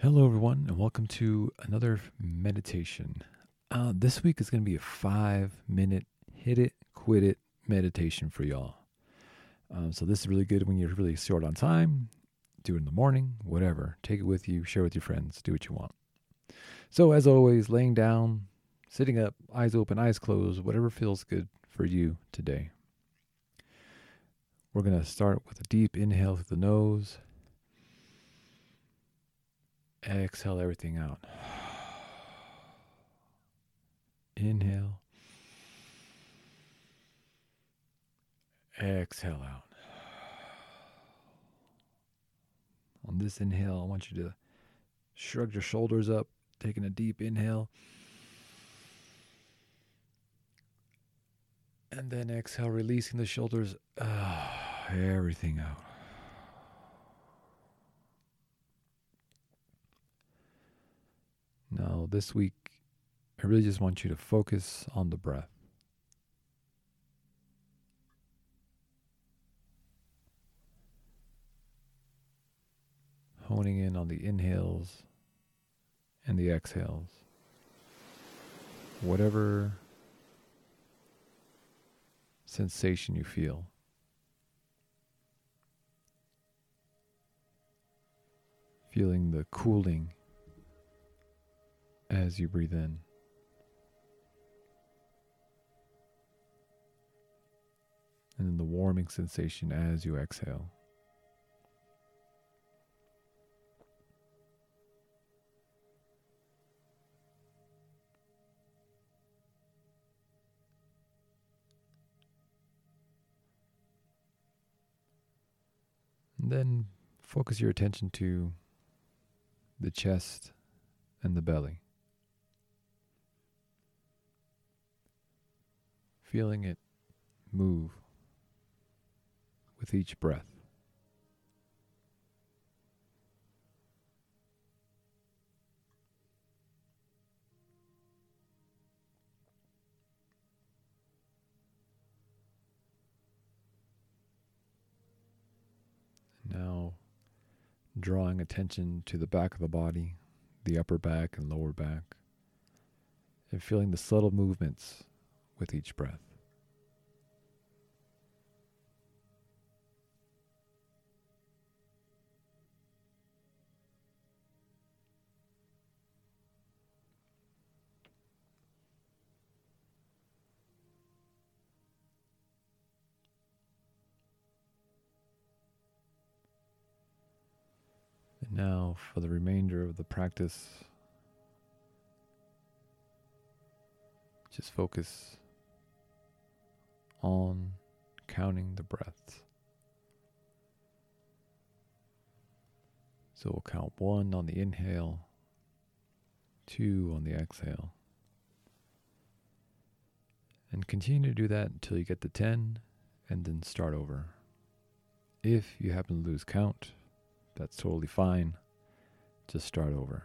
Hello, everyone, and welcome to another meditation. Uh, this week is going to be a five minute hit it, quit it meditation for y'all. Um, so, this is really good when you're really short on time. Do it in the morning, whatever. Take it with you, share with your friends, do what you want. So, as always, laying down, sitting up, eyes open, eyes closed, whatever feels good for you today. We're going to start with a deep inhale through the nose. Exhale everything out. Inhale. Exhale out. On this inhale, I want you to shrug your shoulders up, taking a deep inhale. And then exhale, releasing the shoulders, uh, everything out. Now, this week, I really just want you to focus on the breath. Honing in on the inhales and the exhales. Whatever sensation you feel. Feeling the cooling as you breathe in. And then the warming sensation as you exhale. And then focus your attention to the chest and the belly. Feeling it move with each breath. Now, drawing attention to the back of the body, the upper back and lower back, and feeling the subtle movements with each breath. And now, for the remainder of the practice, just focus on counting the breaths. So we'll count one on the inhale, two on the exhale. And continue to do that until you get to 10 and then start over. If you happen to lose count, that's totally fine. Just start over.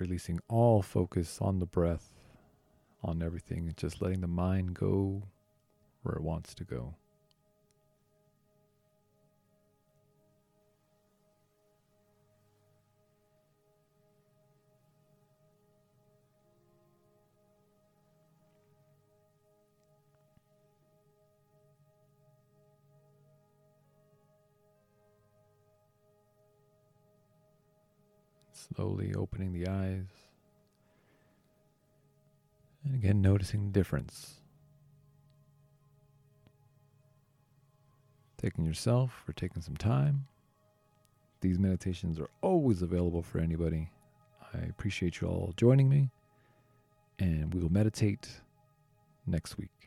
Releasing all focus on the breath, on everything, just letting the mind go where it wants to go. Slowly opening the eyes. And again, noticing the difference. Taking yourself for taking some time. These meditations are always available for anybody. I appreciate you all joining me, and we will meditate next week.